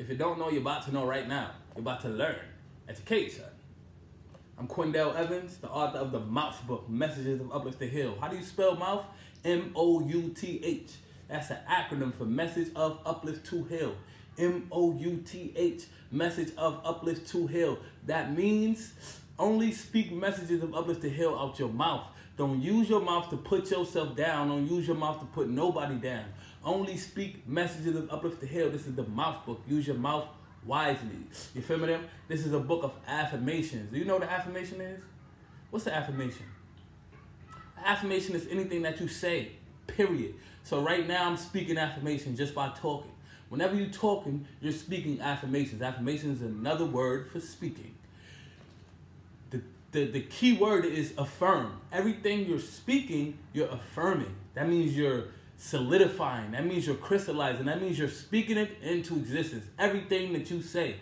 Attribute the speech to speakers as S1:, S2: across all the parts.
S1: If you don't know, you're about to know right now. You're about to learn. Education. I'm Quindell Evans, the author of the Mouth Book, Messages of Uplift to Heal. How do you spell mouth? M-O-U-T-H. That's an acronym for Message of Uplift to Heal. M-O-U-T-H, Message of Uplift to Heal. That means only speak messages of uplift to heal out your mouth. Don't use your mouth to put yourself down. Don't use your mouth to put nobody down. Only speak messages of uplift to heal. This is the mouth book. Use your mouth wisely. You feel me? Them? This is a book of affirmations. Do you know what affirmation is? What's the affirmation? Affirmation is anything that you say, period. So right now I'm speaking affirmation just by talking. Whenever you're talking, you're speaking affirmations. Affirmation is another word for speaking. The, the, the key word is affirm. Everything you're speaking, you're affirming. That means you're solidifying. That means you're crystallizing. That means you're speaking it into existence. Everything that you say.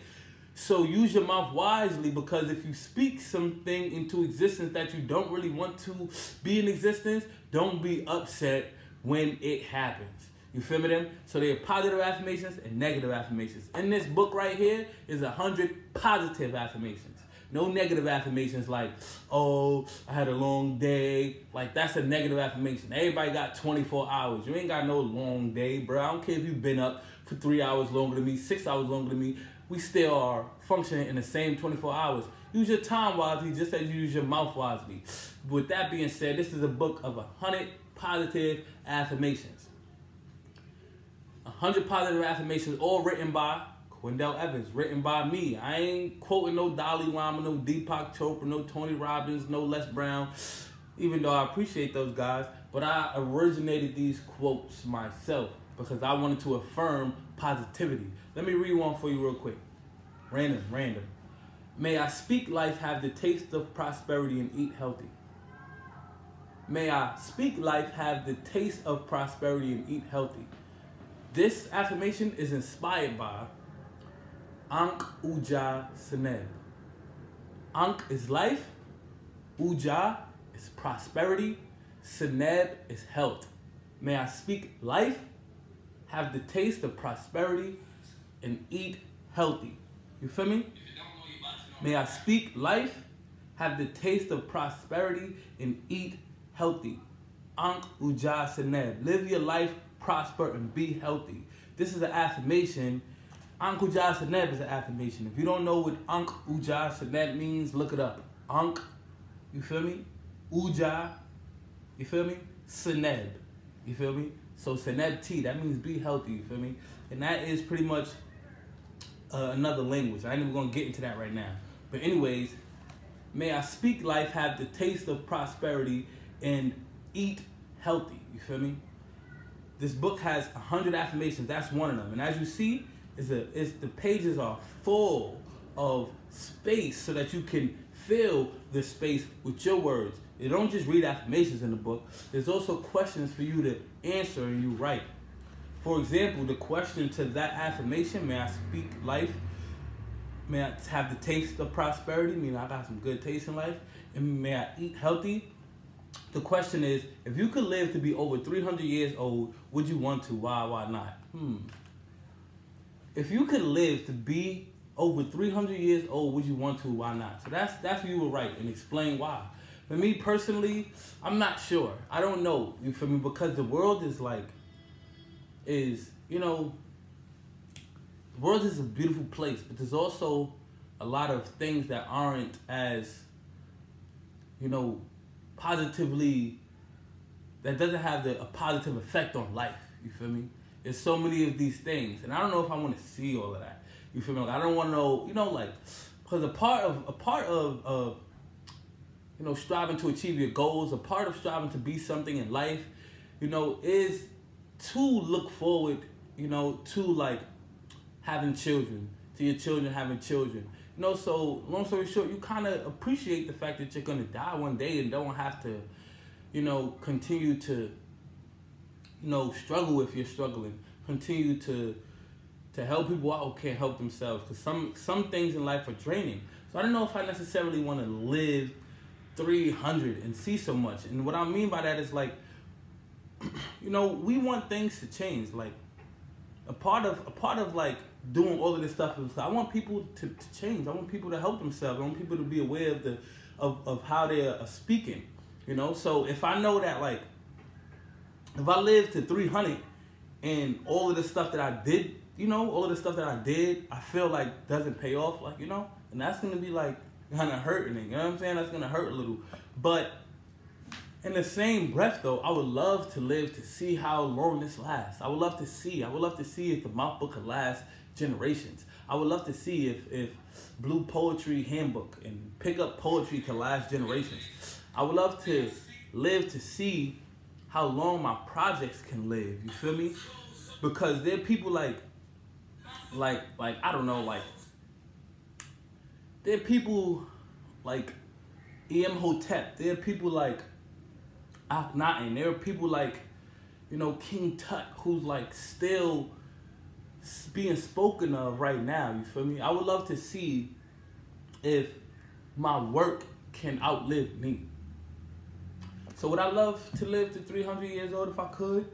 S1: So use your mouth wisely because if you speak something into existence that you don't really want to be in existence, don't be upset when it happens. You feel me them? So there are positive affirmations and negative affirmations. In this book right here is a hundred positive affirmations. No negative affirmations like, oh, I had a long day. Like that's a negative affirmation. Everybody got 24 hours. You ain't got no long day, bro. I don't care if you've been up for three hours longer than me, six hours longer than me. We still are functioning in the same 24 hours. Use your time wisely just as you use your mouth wisely. With that being said, this is a book of a hundred positive affirmations. 100 positive affirmations, all written by Quindell Evans, written by me. I ain't quoting no Dalai Lama, no Deepak Chopra, no Tony Robbins, no Les Brown, even though I appreciate those guys. But I originated these quotes myself because I wanted to affirm positivity. Let me read one for you real quick. Random, random. May I speak life, have the taste of prosperity, and eat healthy. May I speak life, have the taste of prosperity, and eat healthy. This affirmation is inspired by Ankh Uja Seneb. Ankh is life, Uja is prosperity, Seneb is health. May I speak life, have the taste of prosperity, and eat healthy. You feel me? May I speak life, have the taste of prosperity, and eat healthy. Ankh Uja Seneb. Live your life prosper, and be healthy. This is an affirmation. Uja Seneb is an affirmation. If you don't know what Ankh Uja means, look it up. Ankh, you feel me? Uja, you feel me? Seneb, you feel me? So Seneb T, that means be healthy, you feel me? And that is pretty much uh, another language. I ain't even gonna get into that right now. But anyways, may I speak life, have the taste of prosperity, and eat healthy. You feel me? This book has a hundred affirmations. That's one of them. And as you see, is a is the pages are full of space so that you can fill the space with your words. You don't just read affirmations in the book. There's also questions for you to answer and you write. For example, the question to that affirmation, may I speak life? May I have the taste of prosperity? Meaning I got some good taste in life. And may I eat healthy? The question is, if you could live to be over 300 years old, would you want to? Why, why not? Hmm. If you could live to be over 300 years old, would you want to? Why not? So that's that's what you would write and explain why. For me personally, I'm not sure. I don't know. You feel me? Because the world is like, is you know, the world is a beautiful place, but there's also a lot of things that aren't as, you know, positively that doesn't have the, a positive effect on life. You feel me? There's so many of these things, and I don't know if I want to see all of that. You feel me? Like, I don't want to know, you know, like because a part of a part of of you know striving to achieve your goals, a part of striving to be something in life, you know, is to look forward, you know, to like having children, to your children having children. You know, so long story short, you kind of appreciate the fact that you're gonna die one day and don't have to, you know, continue to, you know, struggle if you're struggling. Continue to, to help people out who can't help themselves. Cause some some things in life are draining. So I don't know if I necessarily want to live 300 and see so much. And what I mean by that is like, you know, we want things to change. Like, a part of a part of like doing all of this stuff. Is I want people to, to change. I want people to help themselves. I want people to be aware of the of, of how they're speaking. You know, so if I know that like if I live to 300 and all of the stuff that I did, you know, all of the stuff that I did, I feel like doesn't pay off, like, you know, and that's gonna be like kind of hurting you know what I'm saying? That's gonna hurt a little. But in the same breath, though, I would love to live to see how long this lasts. I would love to see. I would love to see if the mouth book could last generations. I would love to see if if Blue Poetry Handbook and Pick Up Poetry can last generations. I would love to live to see how long my projects can live. You feel me? Because there are people like, like, like I don't know, like there are people like Imhotep. There are people like Akhenaten. There are people like, you know, King Tut, who's like still being spoken of right now. You feel me? I would love to see if my work can outlive me. So would I love to live to 300 years old if I could?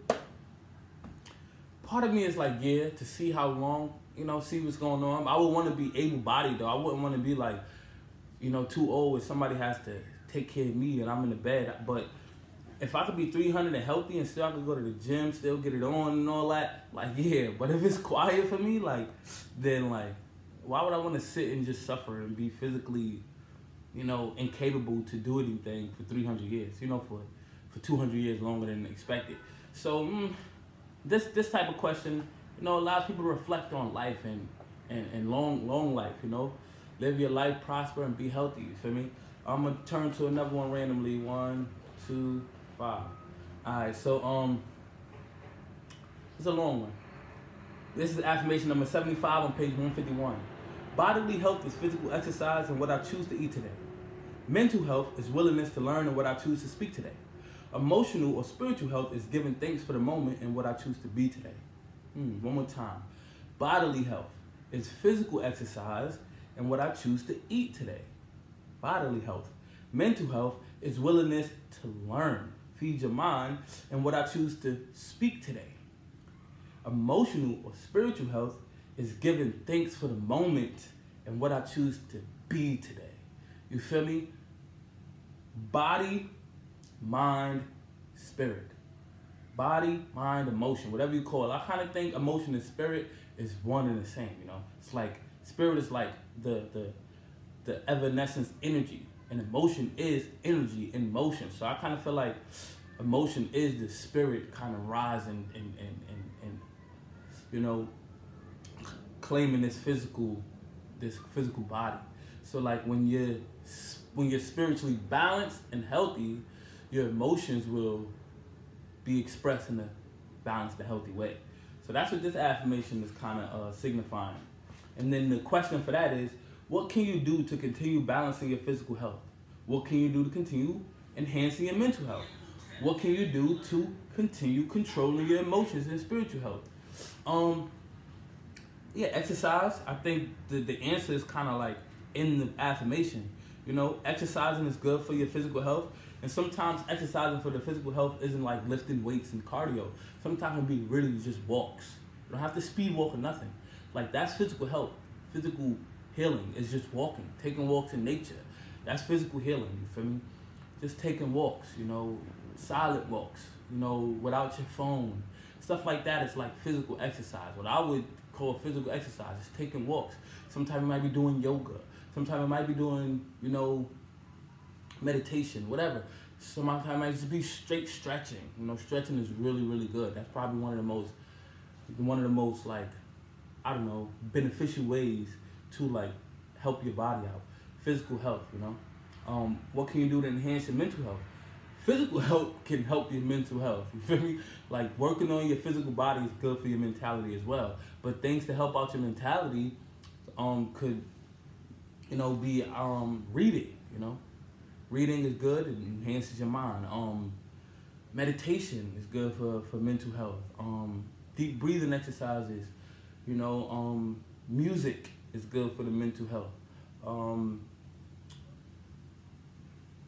S1: Part of me is like, yeah, to see how long, you know, see what's going on. I would want to be able-bodied though. I wouldn't want to be like, you know, too old if somebody has to take care of me and I'm in the bed. But if I could be 300 and healthy and still I could go to the gym, still get it on and all that, like, yeah. But if it's quiet for me, like, then, like, why would I want to sit and just suffer and be physically you know, incapable to do anything for 300 years, you know, for, for 200 years longer than expected. So mm, this this type of question, you know, allows people to reflect on life and, and, and long long life, you know. Live your life, prosper, and be healthy, you feel me? I'm gonna turn to another one randomly. One, two, five. Alright, so um it's a long one. This is affirmation number 75 on page 151. Bodily health is physical exercise and what I choose to eat today. Mental health is willingness to learn and what I choose to speak today. Emotional or spiritual health is giving thanks for the moment and what I choose to be today. Mm, one more time. Bodily health is physical exercise and what I choose to eat today. Bodily health. Mental health is willingness to learn, feed your mind, and what I choose to speak today. Emotional or spiritual health is giving thanks for the moment and what I choose to be today. You feel me? Body, mind, spirit. Body, mind, emotion, whatever you call it. I kind of think emotion and spirit is one and the same, you know? It's like, spirit is like the, the, the evanescence energy, and emotion is energy in motion. So I kind of feel like emotion is the spirit kind of rising and, and, and, and you know, claiming this physical, this physical body. So like when you're when you're spiritually balanced and healthy, your emotions will be expressed in a balanced and healthy way. So that's what this affirmation is kind of uh, signifying. And then the question for that is, what can you do to continue balancing your physical health? What can you do to continue enhancing your mental health? What can you do to continue controlling your emotions and spiritual health? Um, yeah, exercise. I think the, the answer is kind of like in the affirmation. You know, exercising is good for your physical health. And sometimes exercising for the physical health isn't like lifting weights and cardio. Sometimes it be really just walks. You don't have to speed walk or nothing. Like that's physical health. Physical healing is just walking, taking walks in nature. That's physical healing, you feel me? Just taking walks, you know, silent walks, you know, without your phone. Stuff like that is like physical exercise. What I would call physical exercise is taking walks. Sometimes you might be doing yoga. Sometimes I might be doing, you know, meditation, whatever. Sometimes I might just be straight stretching. You know, stretching is really, really good. That's probably one of the most, one of the most like, I don't know, beneficial ways to like help your body out. Physical health, you know. Um, what can you do to enhance your mental health? Physical health can help your mental health. You feel me? Like working on your physical body is good for your mentality as well. But things to help out your mentality um, could you know, be um, reading, you know. Reading is good, it enhances your mind. Um, meditation is good for, for mental health. Um, deep breathing exercises, you know, um, music is good for the mental health. Um,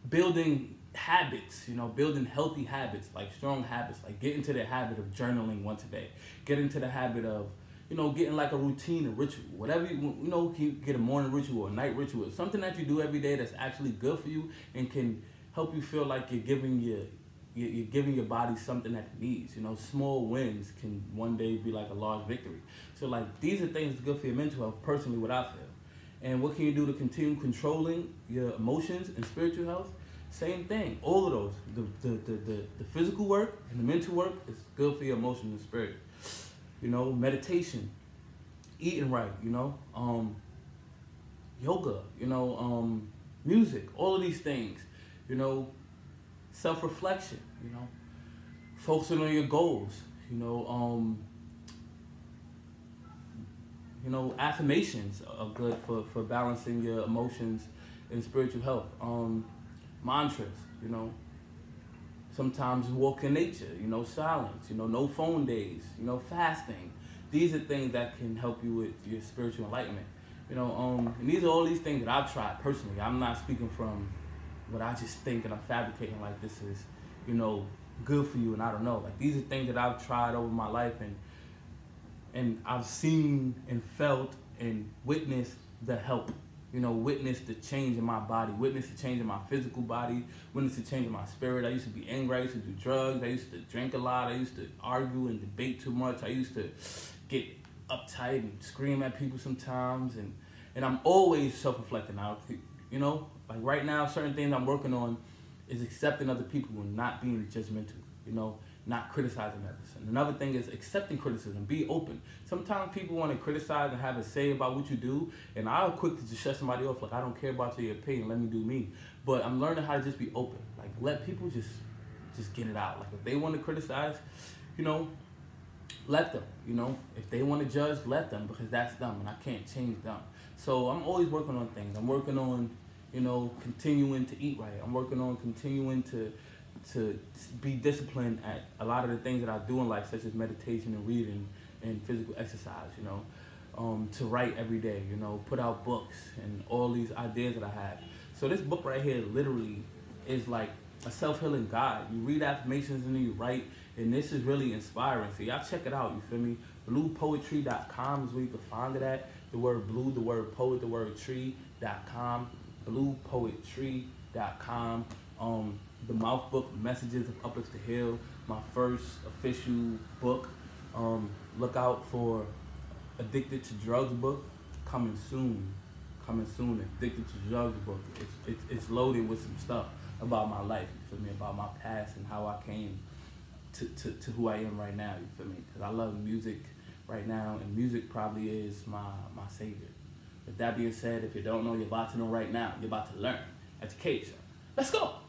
S1: building habits, you know, building healthy habits, like strong habits, like get into the habit of journaling once a day. Get into the habit of, you know, getting like a routine, a ritual, whatever you, you know, can get a morning ritual or a night ritual, something that you do every day that's actually good for you and can help you feel like you're giving your you're giving your body something that it needs. You know, small wins can one day be like a large victory. So like these are things good for your mental health. Personally, what I feel. And what can you do to continue controlling your emotions and spiritual health? Same thing. All of those. The, the, the, the, the physical work and the mental work is good for your emotions and spirit. You know, meditation, eating right, you know, um, yoga, you know, um, music, all of these things, you know, self reflection, you know, focusing on your goals, you know, um, you know, affirmations are good for, for balancing your emotions and spiritual health. Um, mantras, you know, sometimes walk in nature, you know, silence, you know, no phone days, you know, fasting. These are things that can help you with your spiritual enlightenment. You know, um, and these are all these things that I've tried personally. I'm not speaking from what I just think and I'm fabricating like this is, you know, good for you and I don't know. Like these are things that I've tried over my life and and I've seen and felt and witnessed the help. You know, witness the change in my body, witness the change in my physical body, witness the change in my spirit. I used to be angry, I used to do drugs, I used to drink a lot, I used to argue and debate too much, I used to get uptight and scream at people sometimes and and I'm always self-reflecting. I you know, like right now certain things I'm working on is accepting other people and not being judgmental, you know not criticizing. And another thing is accepting criticism. Be open. Sometimes people want to criticize and have a say about what you do, and I'll quick to just shut somebody off. Like I don't care about your opinion. Let me do me. But I'm learning how to just be open. Like let people just just get it out. Like if they want to criticize, you know, let them. You know, if they want to judge, let them because that's them, and I can't change them. So I'm always working on things. I'm working on, you know, continuing to eat right. I'm working on continuing to to be disciplined at a lot of the things that I do in life, such as meditation and reading and physical exercise, you know, um, to write every day, you know, put out books and all these ideas that I have. So this book right here literally is like a self-healing guide. You read affirmations and then you write, and this is really inspiring. So y'all check it out, you feel me? Bluepoetry.com is where you can find it at. The word blue, the word poet, the word tree.com, bluepoetry.com. Um, the mouth book messages of Uplift to heal my first official book. Um, look out for addicted to drugs book coming soon. Coming soon addicted to drugs book. It's, it's, it's loaded with some stuff about my life you feel me? About my past and how i came to, to, to who i am right now you feel me? Because i love music right now and music probably is my my savior. With that being said if you don't know you're about to know right now. You're about to learn. Education. Let's go